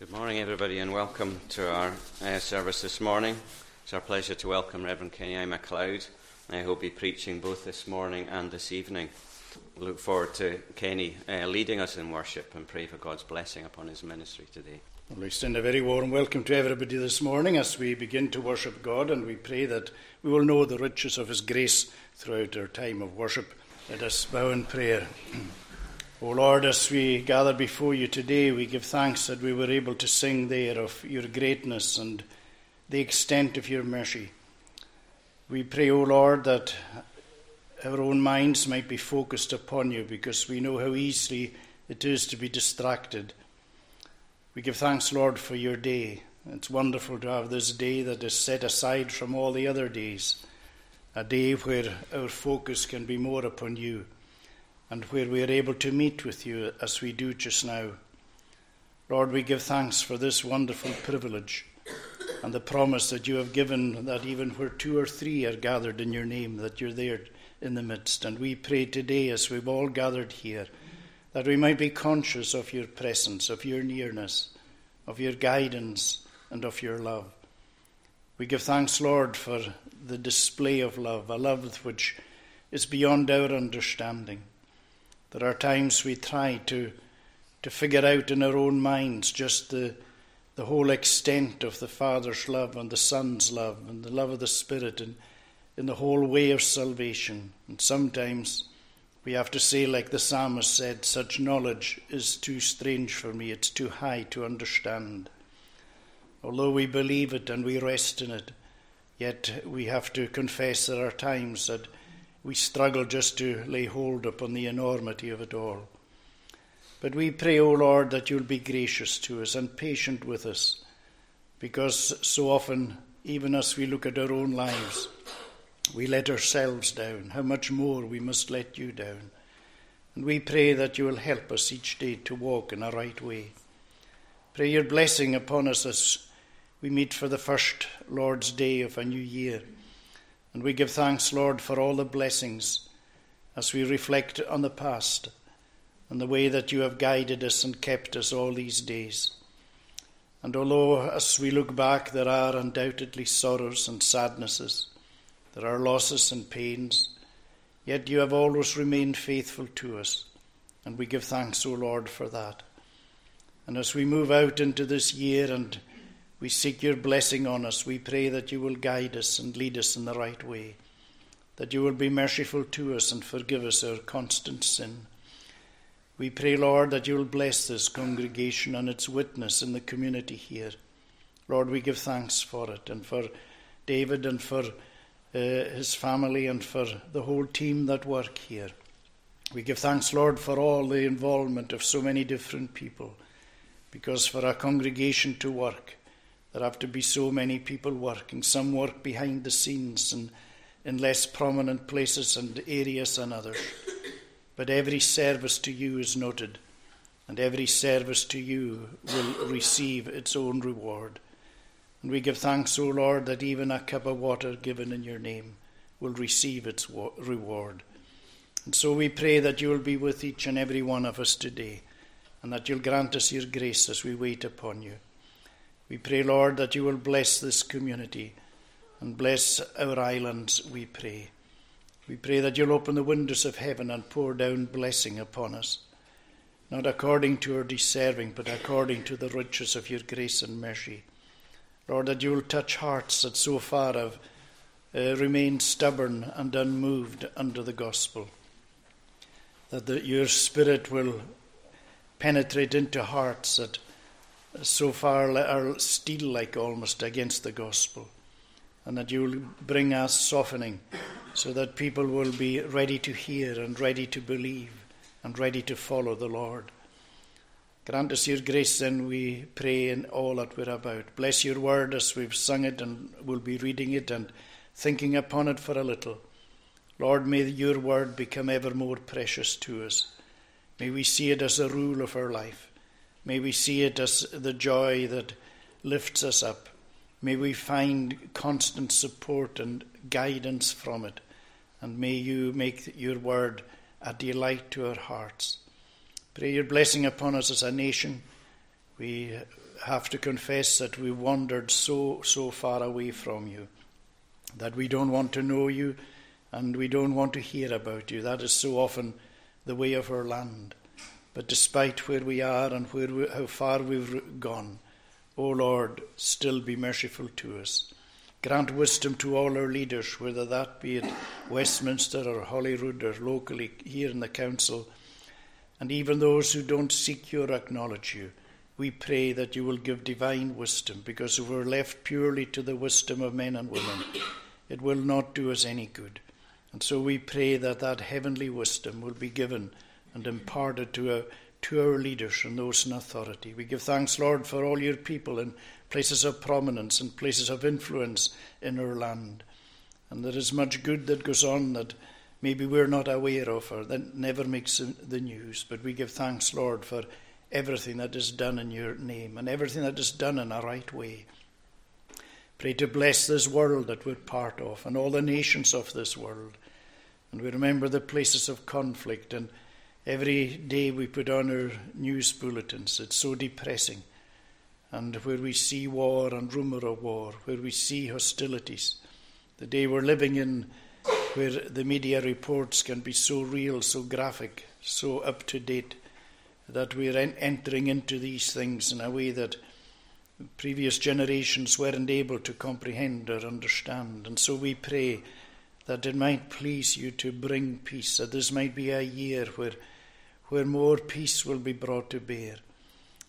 Good morning, everybody, and welcome to our uh, service this morning. It's our pleasure to welcome Reverend Kenny. MacLeod. Uh, who'll be preaching both this morning and this evening. Look forward to Kenny uh, leading us in worship and pray for God's blessing upon his ministry today. Well, we extend a very warm welcome to everybody this morning as we begin to worship God, and we pray that we will know the riches of His grace throughout our time of worship. Let us bow in prayer. O Lord, as we gather before you today, we give thanks that we were able to sing there of your greatness and the extent of your mercy. We pray, O Lord, that our own minds might be focused upon you because we know how easily it is to be distracted. We give thanks, Lord, for your day. It's wonderful to have this day that is set aside from all the other days, a day where our focus can be more upon you and where we are able to meet with you as we do just now. Lord, we give thanks for this wonderful privilege and the promise that you have given that even where two or three are gathered in your name, that you're there in the midst. And we pray today, as we've all gathered here, that we might be conscious of your presence, of your nearness, of your guidance, and of your love. We give thanks, Lord, for the display of love, a love which is beyond our understanding. There are times we try to, to figure out in our own minds just the, the whole extent of the Father's love and the Son's love and the love of the Spirit and in the whole way of salvation. And sometimes we have to say, like the psalmist said, such knowledge is too strange for me, it's too high to understand. Although we believe it and we rest in it, yet we have to confess there are times that we struggle just to lay hold upon the enormity of it all. But we pray, O Lord, that you'll be gracious to us and patient with us, because so often, even as we look at our own lives, we let ourselves down. How much more we must let you down. And we pray that you will help us each day to walk in a right way. Pray your blessing upon us as we meet for the first Lord's Day of a new year. And we give thanks, Lord, for all the blessings as we reflect on the past and the way that you have guided us and kept us all these days. And although as we look back there are undoubtedly sorrows and sadnesses, there are losses and pains, yet you have always remained faithful to us, and we give thanks, O Lord, for that. And as we move out into this year and we seek your blessing on us. We pray that you will guide us and lead us in the right way, that you will be merciful to us and forgive us our constant sin. We pray, Lord, that you will bless this congregation and its witness in the community here. Lord, we give thanks for it and for David and for uh, his family and for the whole team that work here. We give thanks, Lord, for all the involvement of so many different people, because for our congregation to work, there have to be so many people working. Some work behind the scenes and in less prominent places and areas than others. But every service to you is noted, and every service to you will receive its own reward. And we give thanks, O Lord, that even a cup of water given in your name will receive its reward. And so we pray that you will be with each and every one of us today, and that you'll grant us your grace as we wait upon you. We pray, Lord, that you will bless this community and bless our islands, we pray. We pray that you'll open the windows of heaven and pour down blessing upon us, not according to our deserving, but according to the riches of your grace and mercy. Lord, that you will touch hearts that so far have uh, remained stubborn and unmoved under the gospel. That the, your spirit will penetrate into hearts that so far are steel like almost against the gospel, and that you will bring us softening so that people will be ready to hear and ready to believe and ready to follow the Lord. Grant us your grace, then, we pray in all that we're about. Bless your word as we've sung it and will be reading it and thinking upon it for a little. Lord, may your word become ever more precious to us. May we see it as a rule of our life. May we see it as the joy that lifts us up. May we find constant support and guidance from it. And may you make your word a delight to our hearts. Pray your blessing upon us as a nation. We have to confess that we wandered so, so far away from you, that we don't want to know you and we don't want to hear about you. That is so often the way of our land. But despite where we are and where we, how far we've gone, O Lord, still be merciful to us. Grant wisdom to all our leaders, whether that be at Westminster or Holyrood or locally here in the Council, and even those who don't seek you or acknowledge you. We pray that you will give divine wisdom, because if we're left purely to the wisdom of men and women, it will not do us any good. And so we pray that that heavenly wisdom will be given and imparted to, a, to our leaders and those in authority. We give thanks, Lord, for all your people in places of prominence and places of influence in our land. And there is much good that goes on that maybe we're not aware of or that never makes the news. But we give thanks, Lord, for everything that is done in your name and everything that is done in a right way. Pray to bless this world that we're part of and all the nations of this world. And we remember the places of conflict. And every day we put on our news bulletins. It's so depressing. And where we see war and rumour of war, where we see hostilities. The day we're living in, where the media reports can be so real, so graphic, so up to date, that we're entering into these things in a way that previous generations weren't able to comprehend or understand. And so we pray that it might please you to bring peace, that this might be a year where, where more peace will be brought to bear.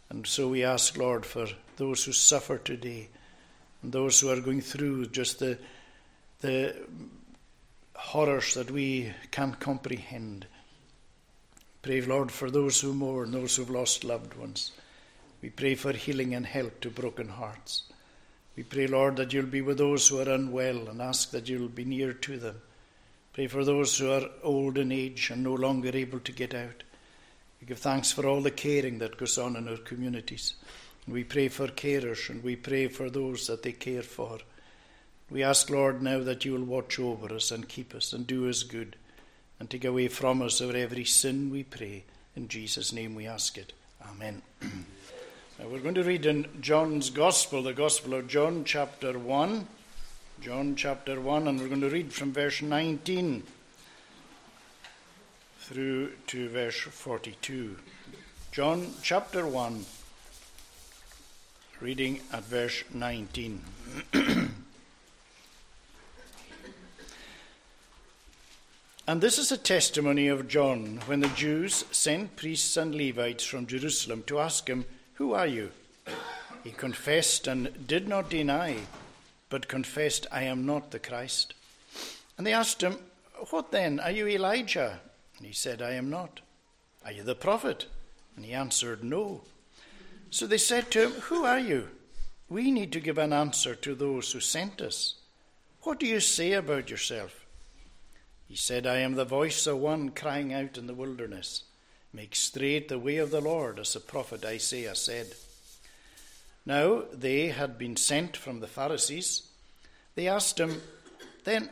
And so we ask, Lord, for those who suffer today and those who are going through just the, the horrors that we can't comprehend. Pray, Lord, for those who mourn, those who've lost loved ones. We pray for healing and help to broken hearts. We pray, Lord, that you'll be with those who are unwell and ask that you'll be near to them. Pray for those who are old in age and no longer able to get out. We give thanks for all the caring that goes on in our communities. And we pray for carers and we pray for those that they care for. We ask, Lord, now that you will watch over us and keep us and do us good and take away from us our every sin, we pray. In Jesus' name we ask it. Amen. Now we're going to read in John's Gospel, the Gospel of John, chapter 1. John chapter 1, and we're going to read from verse 19 through to verse 42. John chapter 1, reading at verse 19. and this is a testimony of John when the Jews sent priests and Levites from Jerusalem to ask him, who are you? He confessed and did not deny, but confessed, I am not the Christ. And they asked him, What then? Are you Elijah? And he said, I am not. Are you the prophet? And he answered, No. So they said to him, Who are you? We need to give an answer to those who sent us. What do you say about yourself? He said, I am the voice of one crying out in the wilderness. Make straight the way of the Lord, as the prophet Isaiah said. Now they had been sent from the Pharisees. They asked him, Then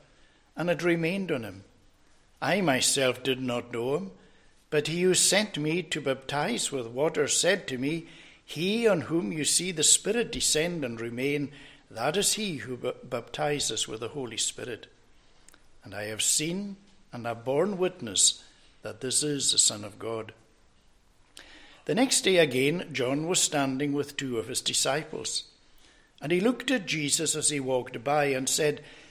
and it remained on him. I myself did not know him, but he who sent me to baptize with water said to me, He on whom you see the Spirit descend and remain, that is he who baptizes with the Holy Spirit. And I have seen and have borne witness that this is the Son of God. The next day again, John was standing with two of his disciples. And he looked at Jesus as he walked by and said,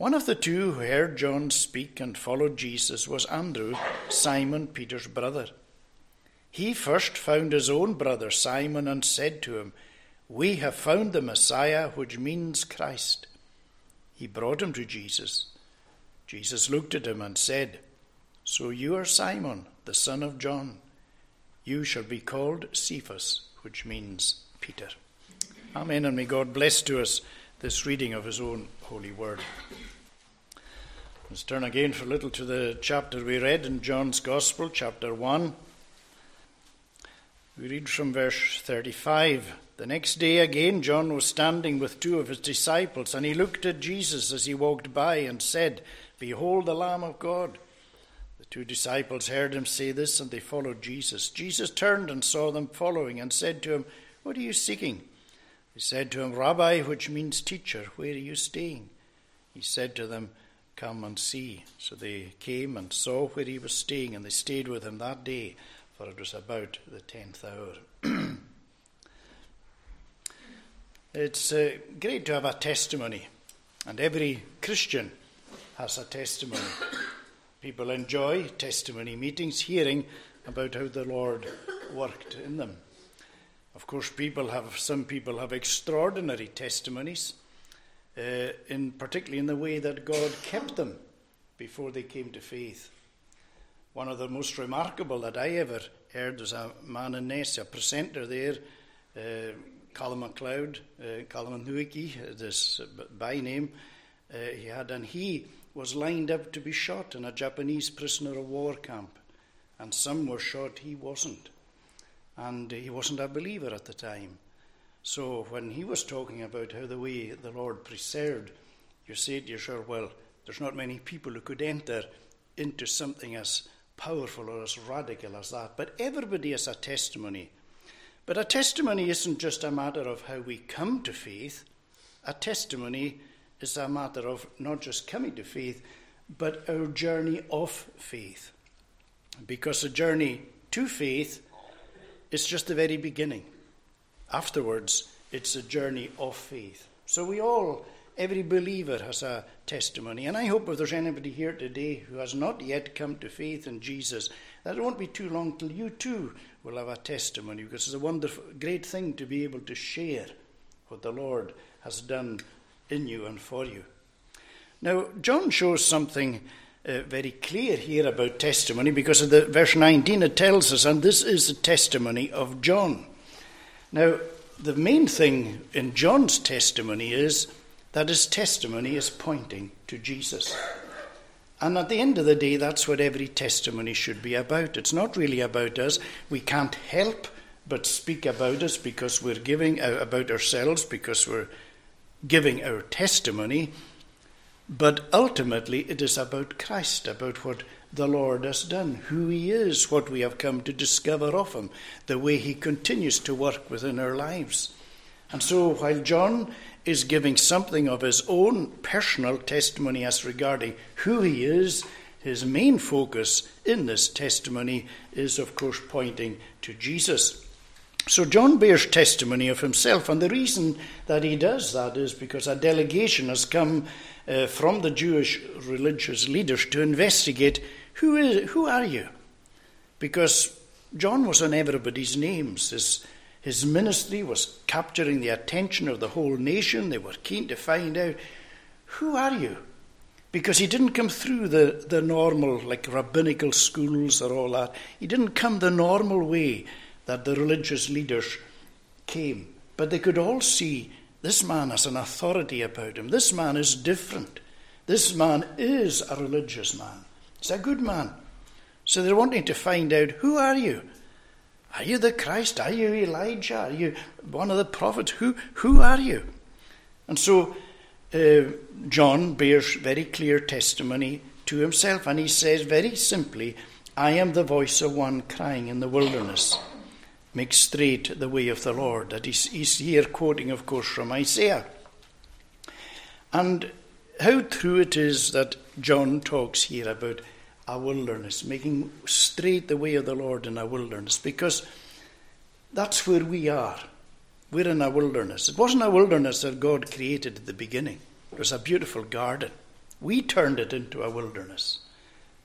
One of the two who heard John speak and followed Jesus was Andrew, Simon Peter's brother. He first found his own brother Simon and said to him, We have found the Messiah, which means Christ. He brought him to Jesus. Jesus looked at him and said, So you are Simon, the son of John. You shall be called Cephas, which means Peter. Amen, and may God bless to us this reading of his own holy word. Let's turn again for a little to the chapter we read in John's Gospel, chapter 1. We read from verse 35. The next day again, John was standing with two of his disciples, and he looked at Jesus as he walked by and said, Behold the Lamb of God. The two disciples heard him say this, and they followed Jesus. Jesus turned and saw them following, and said to him, What are you seeking? They said to him, Rabbi, which means teacher, where are you staying? He said to them, Come and see. So they came and saw where he was staying, and they stayed with him that day, for it was about the tenth hour. it's uh, great to have a testimony, and every Christian has a testimony. People enjoy testimony meetings, hearing about how the Lord worked in them. Of course, people have some people have extraordinary testimonies uh, in particularly in the way that God kept them before they came to faith. One of the most remarkable that I ever heard was a man in Ness, a precentor there, uh, Colin MacLeod, uh, Colin Nuiki, this by name uh, he had, and he was lined up to be shot in a Japanese prisoner of war camp, and some were shot, he wasn't, and he wasn't a believer at the time. So when he was talking about how the way the Lord preserved, you say to yourself, well, there's not many people who could enter into something as powerful or as radical as that. But everybody has a testimony. But a testimony isn't just a matter of how we come to faith, a testimony is a matter of not just coming to faith, but our journey of faith. Because a journey to faith is just the very beginning afterwards, it's a journey of faith. So we all, every believer has a testimony. And I hope if there's anybody here today who has not yet come to faith in Jesus, that it won't be too long till you too will have a testimony because it's a wonderful, great thing to be able to share what the Lord has done in you and for you. Now, John shows something uh, very clear here about testimony because of the verse 19 it tells us, and this is the testimony of John. Now, the main thing in John's testimony is that his testimony is pointing to Jesus. And at the end of the day, that's what every testimony should be about. It's not really about us. We can't help but speak about us because we're giving uh, about ourselves because we're giving our testimony. But ultimately, it is about Christ, about what the Lord has done, who He is, what we have come to discover of Him, the way He continues to work within our lives. And so, while John is giving something of his own personal testimony as regarding who he is, his main focus in this testimony is, of course, pointing to Jesus. So, John bears testimony of himself, and the reason that he does that is because a delegation has come uh, from the Jewish religious leaders to investigate who, is, who are you? Because John was on everybody's names. His, his ministry was capturing the attention of the whole nation. They were keen to find out who are you? Because he didn't come through the, the normal, like rabbinical schools or all that. He didn't come the normal way that the religious leaders came. But they could all see this man has an authority about him. This man is different. This man is a religious man. He's a good man. So they're wanting to find out who are you? Are you the Christ? Are you Elijah? Are you one of the prophets? Who, who are you? And so uh, John bears very clear testimony to himself, and he says very simply, I am the voice of one crying in the wilderness. Make straight the way of the Lord. That he's, he's here quoting, of course, from Isaiah. And how true it is that John talks here about a wilderness, making straight the way of the Lord in a wilderness, because that's where we are. We're in a wilderness. It wasn't a wilderness that God created at the beginning, it was a beautiful garden. We turned it into a wilderness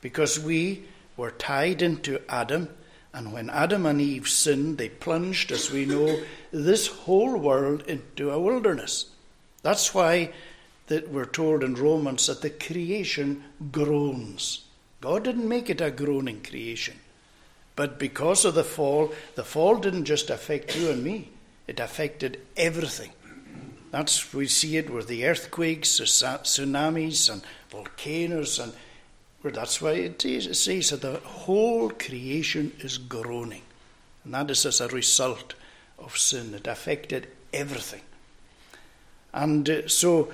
because we were tied into Adam, and when Adam and Eve sinned, they plunged, as we know, this whole world into a wilderness. That's why that we're told in Romans that the creation groans. God didn't make it a groaning creation. But because of the fall, the fall didn't just affect you and me, it affected everything. That's we see it with the earthquakes, the tsunamis, and volcanoes, and that's why it says that the whole creation is groaning, and that is as a result of sin. It affected everything, and uh, so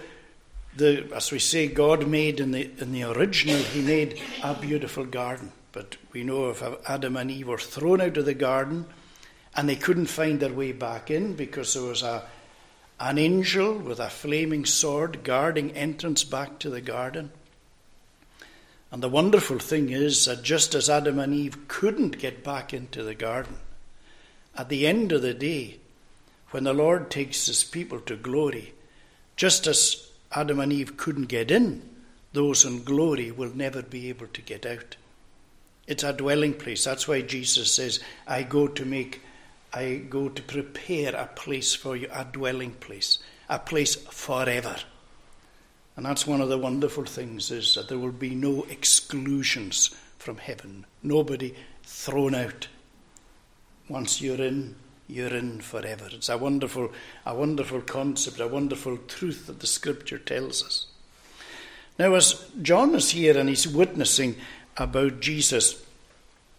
the, as we say, God made in the, in the original, He made a beautiful garden. But we know if Adam and Eve were thrown out of the garden and they couldn't find their way back in because there was a, an angel with a flaming sword guarding entrance back to the garden. And the wonderful thing is that just as Adam and Eve couldn't get back into the garden, at the end of the day, when the Lord takes his people to glory, just as Adam and Eve couldn't get in, those in glory will never be able to get out. It's a dwelling place. That's why Jesus says, I go to make, I go to prepare a place for you, a dwelling place, a place forever. And that's one of the wonderful things is that there will be no exclusions from heaven. Nobody thrown out. Once you're in, you're in forever. It's a wonderful, a wonderful concept, a wonderful truth that the scripture tells us. Now, as John is here and he's witnessing about Jesus,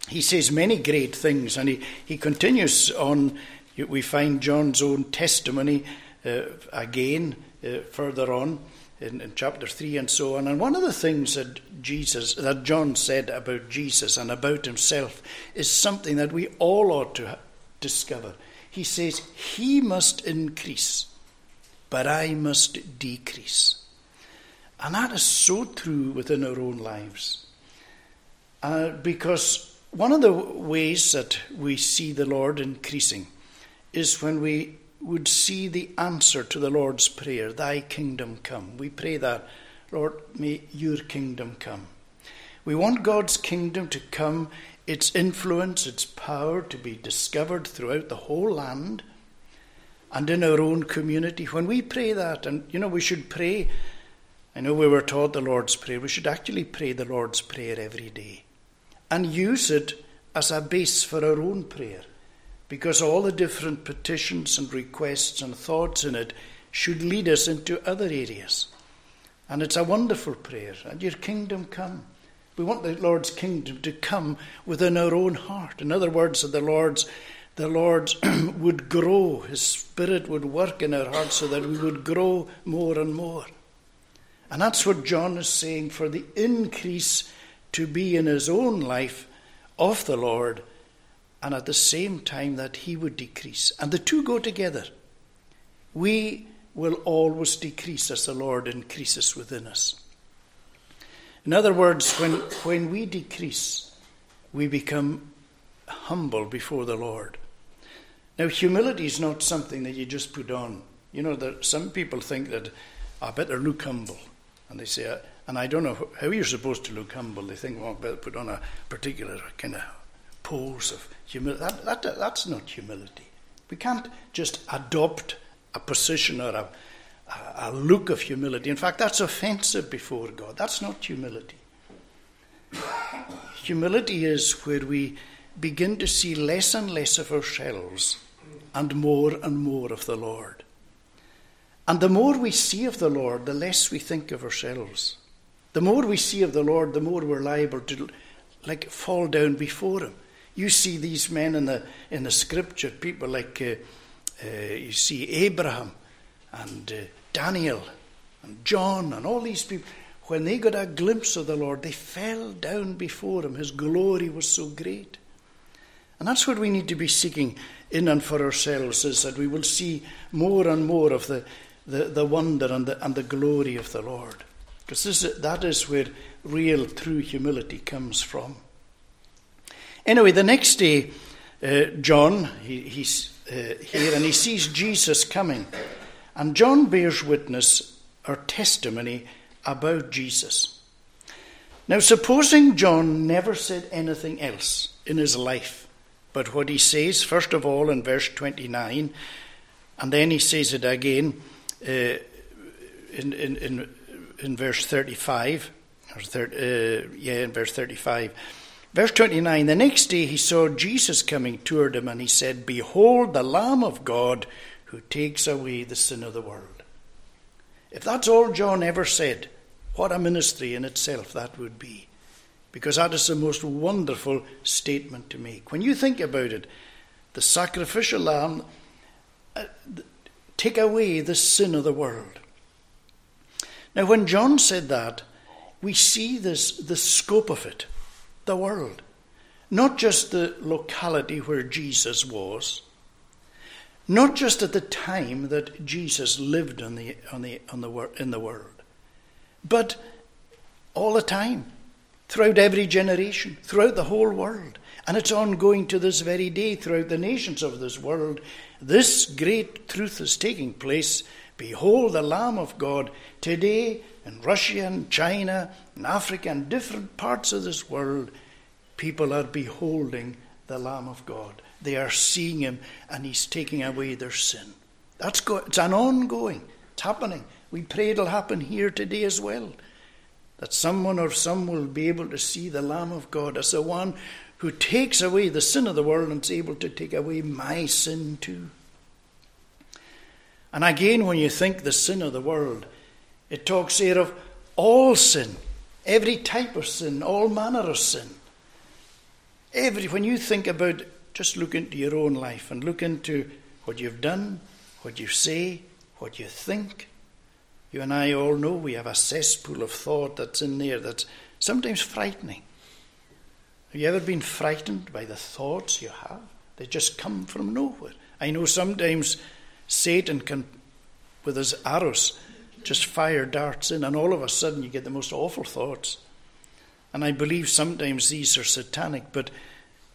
he says many great things, and he, he continues on. We find John's own testimony uh, again uh, further on in, in chapter 3 and so on. And one of the things that Jesus, that John said about Jesus and about himself is something that we all ought to discover. He says, He must increase, but I must decrease. And that is so true within our own lives. Uh, because one of the ways that we see the Lord increasing is when we would see the answer to the Lord's Prayer, Thy kingdom come. We pray that, Lord, may your kingdom come. We want God's kingdom to come its influence, its power to be discovered throughout the whole land and in our own community. When we pray that, and you know, we should pray, I know we were taught the Lord's Prayer, we should actually pray the Lord's Prayer every day and use it as a base for our own prayer because all the different petitions and requests and thoughts in it should lead us into other areas. And it's a wonderful prayer, and your kingdom come. We want the Lord's kingdom to come within our own heart. In other words, that the Lord's the Lord would grow, His Spirit would work in our hearts so that we would grow more and more. And that's what John is saying for the increase to be in his own life of the Lord, and at the same time that he would decrease. And the two go together. We will always decrease as the Lord increases within us. In other words, when, when we decrease, we become humble before the Lord. Now, humility is not something that you just put on. You know, that some people think that I better look humble. And they say, and I don't know how you're supposed to look humble. They think, well, I better put on a particular kind of pose of humility. That, that, that's not humility. We can't just adopt a position or a, a look of humility. In fact, that's offensive before God. That's not humility. Humility is where we begin to see less and less of ourselves and more and more of the Lord. And the more we see of the Lord, the less we think of ourselves. The more we see of the Lord, the more we're liable to like fall down before Him. You see these men in the in the Scripture, people like uh, uh, you see Abraham and uh, Daniel and John and all these people, when they got a glimpse of the Lord, they fell down before him. His glory was so great. And that's what we need to be seeking in and for ourselves, is that we will see more and more of the, the, the wonder and the, and the glory of the Lord. Because this that is where real, true humility comes from. Anyway, the next day, uh, John, he, he's uh, here and he sees Jesus coming. And John bears witness or testimony about Jesus. Now, supposing John never said anything else in his life, but what he says, first of all, in verse 29, and then he says it again uh, in, in, in, in, verse 35, or thir- uh, yeah, in verse 35. Verse 29 The next day he saw Jesus coming toward him, and he said, Behold, the Lamb of God who takes away the sin of the world. If that's all John ever said, what a ministry in itself that would be. Because that is the most wonderful statement to make. When you think about it, the sacrificial lamb uh, take away the sin of the world. Now, when John said that, we see this the scope of it, the world, not just the locality where Jesus was, not just at the time that Jesus lived on the, on the, on the, in the world, but all the time, throughout every generation, throughout the whole world. And it's ongoing to this very day throughout the nations of this world. This great truth is taking place. Behold the Lamb of God. Today, in Russia and China and Africa and different parts of this world, people are beholding the Lamb of God. They are seeing him and he's taking away their sin. That's go- it's an ongoing. It's happening. We pray it'll happen here today as well. That someone or some will be able to see the Lamb of God as the one who takes away the sin of the world and is able to take away my sin too. And again, when you think the sin of the world, it talks here of all sin, every type of sin, all manner of sin. Every, when you think about just look into your own life and look into what you've done, what you say, what you think. You and I all know we have a cesspool of thought that's in there that's sometimes frightening. Have you ever been frightened by the thoughts you have? They just come from nowhere. I know sometimes Satan can, with his arrows, just fire darts in, and all of a sudden you get the most awful thoughts. And I believe sometimes these are satanic, but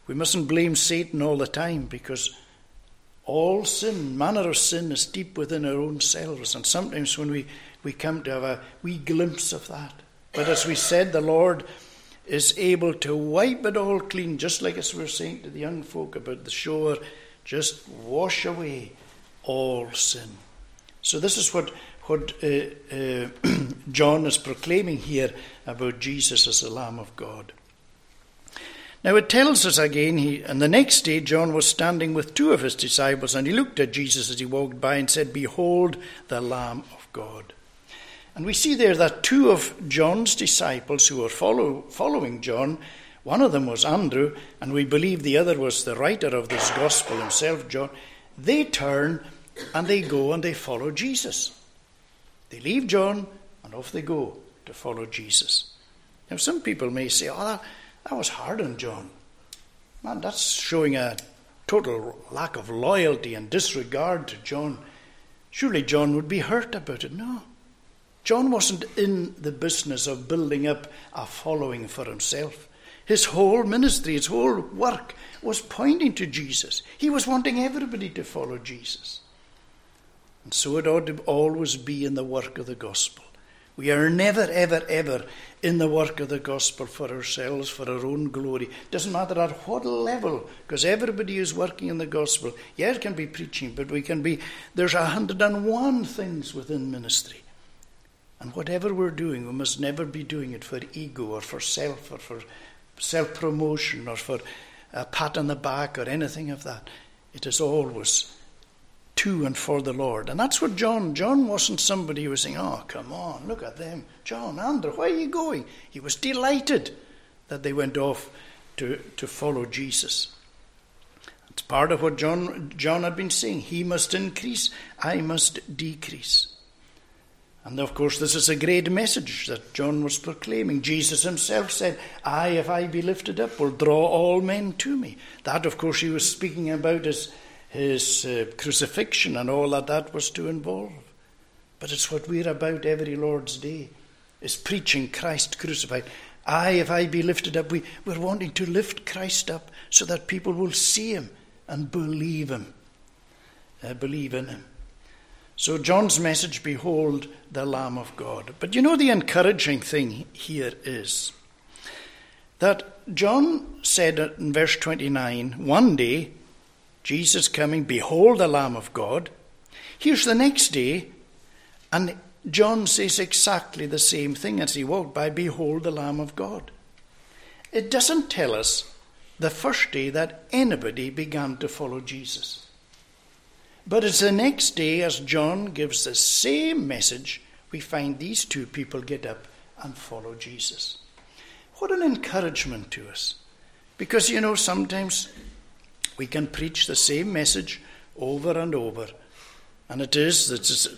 we mustn't blame Satan all the time because all sin, manner of sin, is deep within our own selves. And sometimes when we, we come to have a wee glimpse of that. But as we said, the Lord is able to wipe it all clean, just like as we were saying to the young folk about the shore, just wash away all sin. So this is what, what uh, uh, John is proclaiming here about Jesus as the Lamb of God. Now it tells us again, he, and the next day John was standing with two of his disciples, and he looked at Jesus as he walked by and said, Behold the Lamb of God. And we see there that two of John's disciples who were follow, following John, one of them was Andrew, and we believe the other was the writer of this gospel himself, John, they turn and they go and they follow Jesus. They leave John and off they go to follow Jesus. Now, some people may say, Oh, that, that was hard on John. Man, that's showing a total lack of loyalty and disregard to John. Surely John would be hurt about it. No. John wasn't in the business of building up a following for himself. His whole ministry, his whole work was pointing to Jesus. He was wanting everybody to follow Jesus. And so it ought to always be in the work of the gospel. We are never, ever, ever in the work of the gospel for ourselves, for our own glory. It Doesn't matter at what level, because everybody is working in the gospel. Yeah, it can be preaching, but we can be. There's a hundred and one things within ministry. And whatever we're doing, we must never be doing it for ego or for self or for self promotion or for a pat on the back or anything of that. It is always to and for the Lord. And that's what John, John wasn't somebody who was saying, oh, come on, look at them. John, Andrew, where are you going? He was delighted that they went off to, to follow Jesus. It's part of what John, John had been saying. He must increase, I must decrease. And of course, this is a great message that John was proclaiming. Jesus himself said, I, if I be lifted up, will draw all men to me. That, of course, he was speaking about his, his uh, crucifixion and all that that was to involve. But it's what we're about every Lord's Day, is preaching Christ crucified. I, if I be lifted up, we, we're wanting to lift Christ up so that people will see him and believe him, uh, believe in him. So, John's message, behold the Lamb of God. But you know, the encouraging thing here is that John said in verse 29 one day, Jesus coming, behold the Lamb of God. Here's the next day, and John says exactly the same thing as he walked by Behold the Lamb of God. It doesn't tell us the first day that anybody began to follow Jesus. But it's the next day, as John gives the same message, we find these two people get up and follow Jesus. What an encouragement to us. Because, you know, sometimes we can preach the same message over and over. And it is, it's,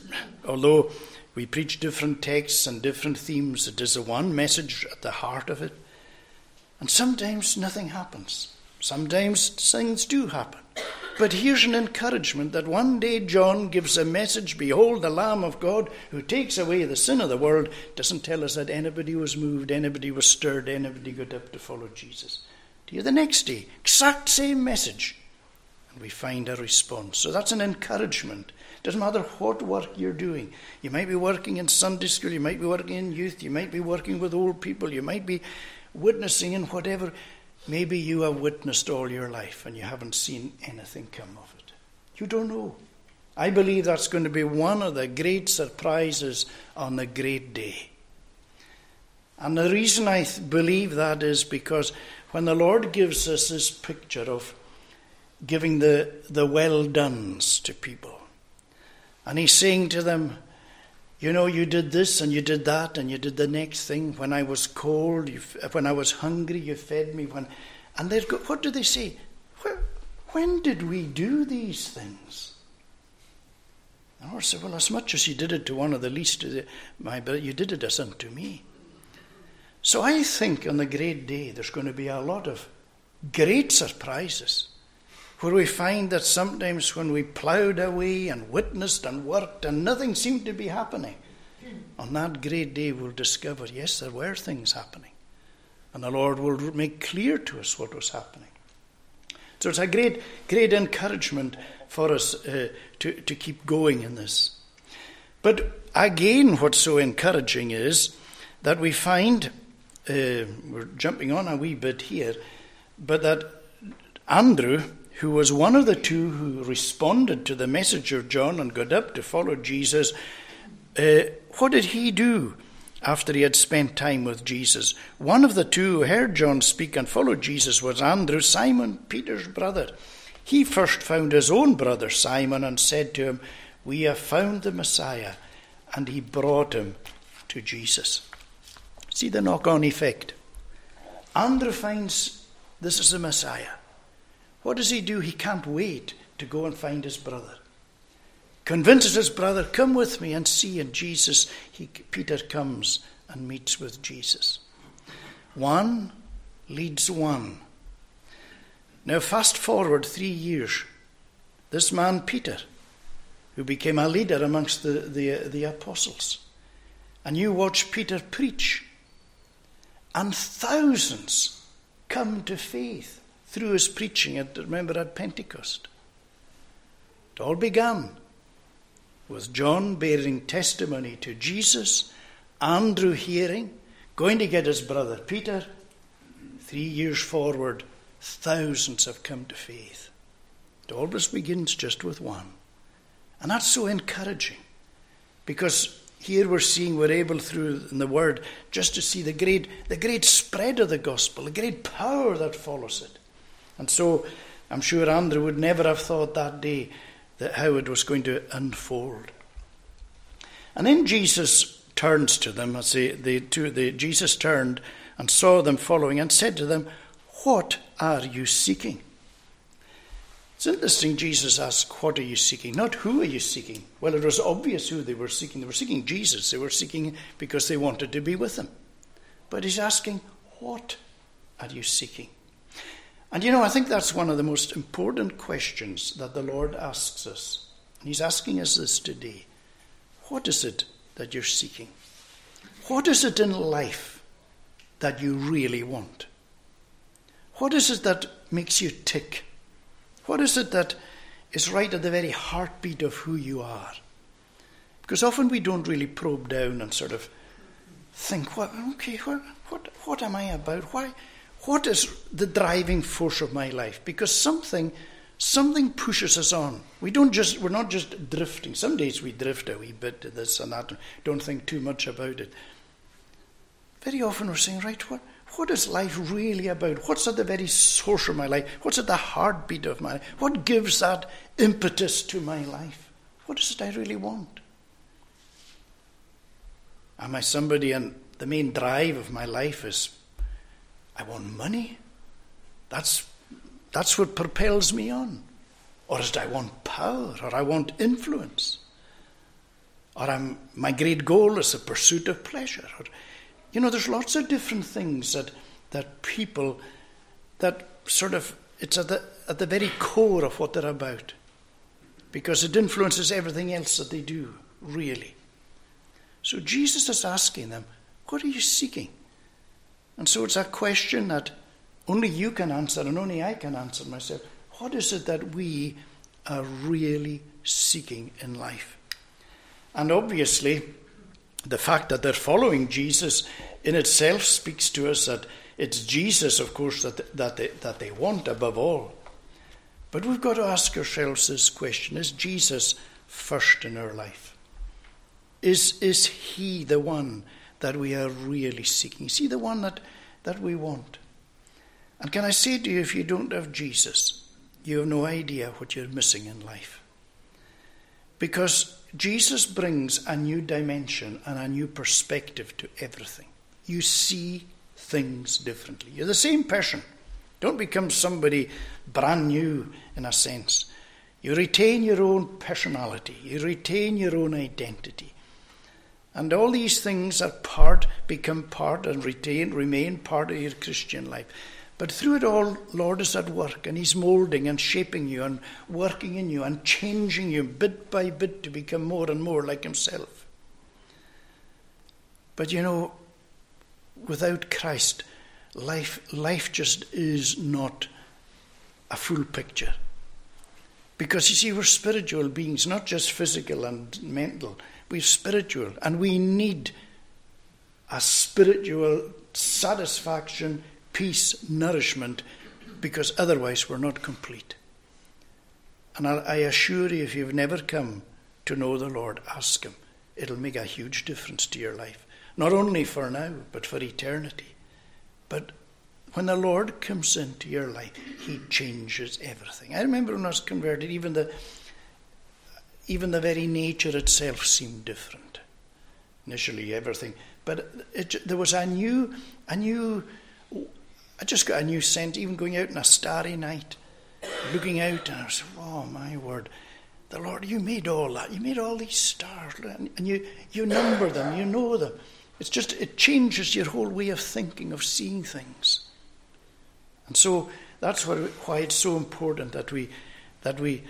although we preach different texts and different themes, it is the one message at the heart of it. And sometimes nothing happens. Sometimes things do happen. But here's an encouragement that one day John gives a message Behold, the Lamb of God who takes away the sin of the world. Doesn't tell us that anybody was moved, anybody was stirred, anybody got up to follow Jesus. To you the next day, exact same message. And we find a response. So that's an encouragement. Doesn't matter what work you're doing. You might be working in Sunday school, you might be working in youth, you might be working with old people, you might be witnessing in whatever. Maybe you have witnessed all your life and you haven't seen anything come of it. You don't know. I believe that's going to be one of the great surprises on the great day. And the reason I believe that is because when the Lord gives us this picture of giving the, the well dones to people, and He's saying to them, you know, you did this and you did that and you did the next thing. When I was cold, you, when I was hungry, you fed me. When, and they go, what do they say? when did we do these things? And I said, well, as much as you did it to one of the least my brother, you did it as unto me. So I think on the great day there's going to be a lot of great surprises where we find that sometimes when we ploughed away and witnessed and worked and nothing seemed to be happening, on that great day we'll discover, yes, there were things happening. And the Lord will make clear to us what was happening. So it's a great, great encouragement for us uh, to, to keep going in this. But again, what's so encouraging is that we find, uh, we're jumping on a wee bit here, but that Andrew who was one of the two who responded to the message of John and got up to follow Jesus, uh, what did he do after he had spent time with Jesus? One of the two who heard John speak and followed Jesus was Andrew, Simon Peter's brother. He first found his own brother Simon and said to him, We have found the Messiah. And he brought him to Jesus. See the knock on effect. Andrew finds this is the Messiah. What does he do? He can't wait to go and find his brother. Convinces his brother, Come with me and see. And Jesus, he, Peter comes and meets with Jesus. One leads one. Now, fast forward three years. This man, Peter, who became a leader amongst the, the, the apostles, and you watch Peter preach, and thousands come to faith through his preaching at remember at Pentecost. It all began with John bearing testimony to Jesus, Andrew hearing, going to get his brother Peter. Three years forward, thousands have come to faith. It always begins just with one. And that's so encouraging because here we're seeing, we're able through in the Word just to see the great, the great spread of the gospel, the great power that follows it. And so I'm sure Andrew would never have thought that day that how it was going to unfold. And then Jesus turns to them as they, they, to the, Jesus turned and saw them following and said to them, What are you seeking? It's interesting, Jesus asks, What are you seeking? Not who are you seeking? Well, it was obvious who they were seeking. They were seeking Jesus. They were seeking because they wanted to be with him. But he's asking, What are you seeking? And you know, I think that's one of the most important questions that the Lord asks us. And he's asking us this today. What is it that you're seeking? What is it in life that you really want? What is it that makes you tick? What is it that is right at the very heartbeat of who you are? Because often we don't really probe down and sort of think, well, okay, what, what, what am I about? Why, what is the driving force of my life? Because something, something pushes us on. We don't just, we're not just drifting. Some days we drift a wee bit to this and that, and don't think too much about it. Very often we're saying, right, what, what is life really about? What's at the very source of my life? What's at the heartbeat of my life? What gives that impetus to my life? What is it I really want? Am I somebody and the main drive of my life is I want money? That's, that's what propels me on. Or is it I want power or I want influence? Or I'm, my great goal is the pursuit of pleasure. Or, you know, there's lots of different things that, that people, that sort of, it's at the, at the very core of what they're about. Because it influences everything else that they do, really. So Jesus is asking them, What are you seeking? And so it's a question that only you can answer and only I can answer myself. What is it that we are really seeking in life? And obviously, the fact that they're following Jesus in itself speaks to us that it's Jesus, of course, that, that, they, that they want above all. But we've got to ask ourselves this question Is Jesus first in our life? Is, is He the one that we are really seeking? Is He the one that, that we want? And can I say to you, if you don't have Jesus, you have no idea what you're missing in life. Because Jesus brings a new dimension and a new perspective to everything. You see things differently. You're the same person. Don't become somebody brand new in a sense. You retain your own personality, you retain your own identity. And all these things are part, become part, and retain, remain part of your Christian life. But through it all, Lord is at work, and He's moulding and shaping you, and working in you, and changing you bit by bit to become more and more like Himself. But you know, without Christ, life, life just is not a full picture. Because you see, we're spiritual beings, not just physical and mental. We're spiritual, and we need a spiritual satisfaction peace, nourishment, because otherwise we're not complete. And I, I assure you, if you've never come to know the Lord, ask Him. It'll make a huge difference to your life, not only for now, but for eternity. But when the Lord comes into your life, He changes everything. I remember when I was converted, even the even the very nature itself seemed different. Initially, everything, but it, there was a new, a new I just got a new sense, even going out on a starry night, looking out, and I said, Oh, my word. The Lord, you made all that. You made all these stars, and you, you number them, you know them. It's just, it changes your whole way of thinking, of seeing things. And so that's why it's so important that we, that we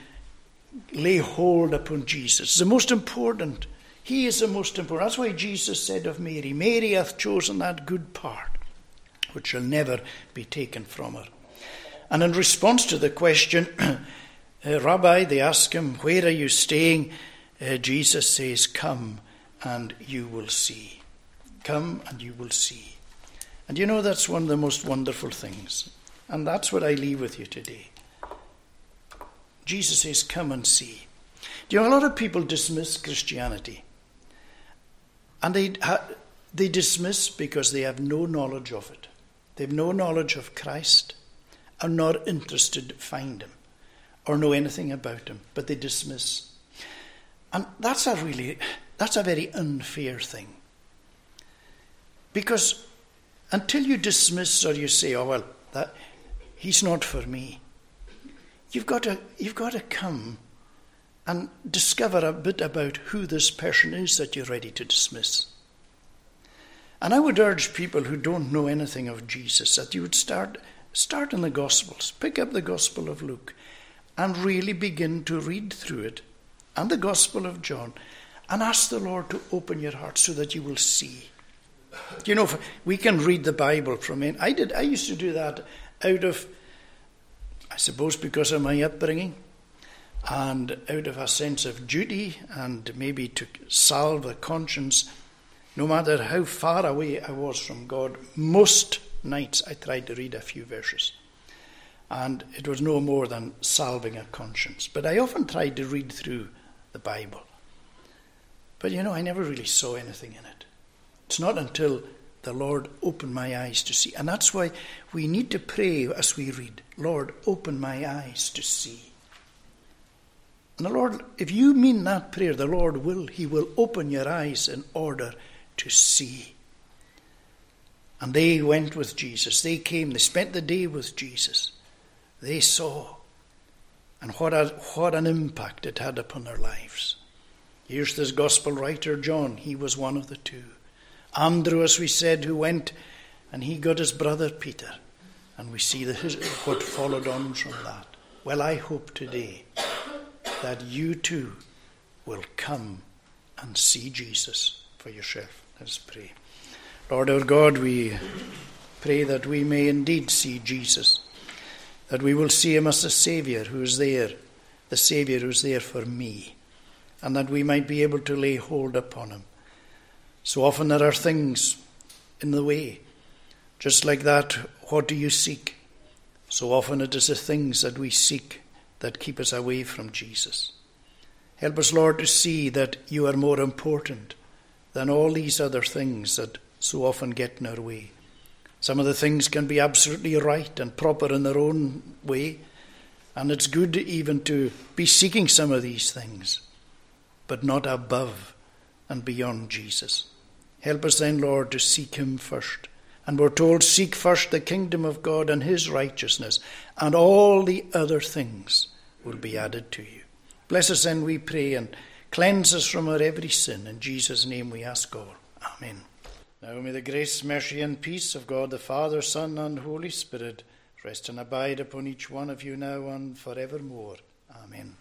lay hold upon Jesus. The most important. He is the most important. That's why Jesus said of Mary, Mary hath chosen that good part which shall never be taken from her. And in response to the question, uh, Rabbi, they ask him, Where are you staying? Uh, Jesus says, Come and you will see. Come and you will see. And you know, that's one of the most wonderful things. And that's what I leave with you today. Jesus says, Come and see. Do you know, a lot of people dismiss Christianity. And they, they dismiss because they have no knowledge of it. They've no knowledge of Christ, are not interested to find him, or know anything about him, but they dismiss. And that's a really, that's a very unfair thing. Because until you dismiss or you say, oh, well, that, he's not for me, you've got to, you've got to come and discover a bit about who this person is that you're ready to dismiss. And I would urge people who don't know anything of Jesus that you would start, start in the Gospels, pick up the Gospel of Luke, and really begin to read through it, and the Gospel of John, and ask the Lord to open your heart so that you will see. You know, we can read the Bible from in. I did. I used to do that out of, I suppose, because of my upbringing, and out of a sense of duty, and maybe to salve a conscience no matter how far away I was from God, most nights I tried to read a few verses. And it was no more than salving a conscience. But I often tried to read through the Bible. But you know, I never really saw anything in it. It's not until the Lord opened my eyes to see. And that's why we need to pray as we read Lord, open my eyes to see. And the Lord, if you mean that prayer, the Lord will. He will open your eyes in order to see. And they went with Jesus. They came, they spent the day with Jesus. They saw. And what, a, what an impact it had upon their lives. Here's this gospel writer, John. He was one of the two. Andrew, as we said, who went and he got his brother Peter. And we see the, what followed on from that. Well, I hope today that you too will come and see Jesus for yourself. Let's pray. Lord our God, we pray that we may indeed see Jesus, that we will see him as the Saviour who is there, the Saviour who is there for me, and that we might be able to lay hold upon him. So often there are things in the way, just like that, what do you seek? So often it is the things that we seek that keep us away from Jesus. Help us, Lord, to see that you are more important than all these other things that so often get in our way. Some of the things can be absolutely right and proper in their own way, and it's good even to be seeking some of these things, but not above and beyond Jesus. Help us then, Lord, to seek Him first. And we're told, Seek first the kingdom of God and His righteousness, and all the other things will be added to you. Bless us then, we pray, and Cleanse us from our every sin. In Jesus' name we ask all. Amen. Now may the grace, mercy, and peace of God the Father, Son, and Holy Spirit rest and abide upon each one of you now and forevermore. Amen.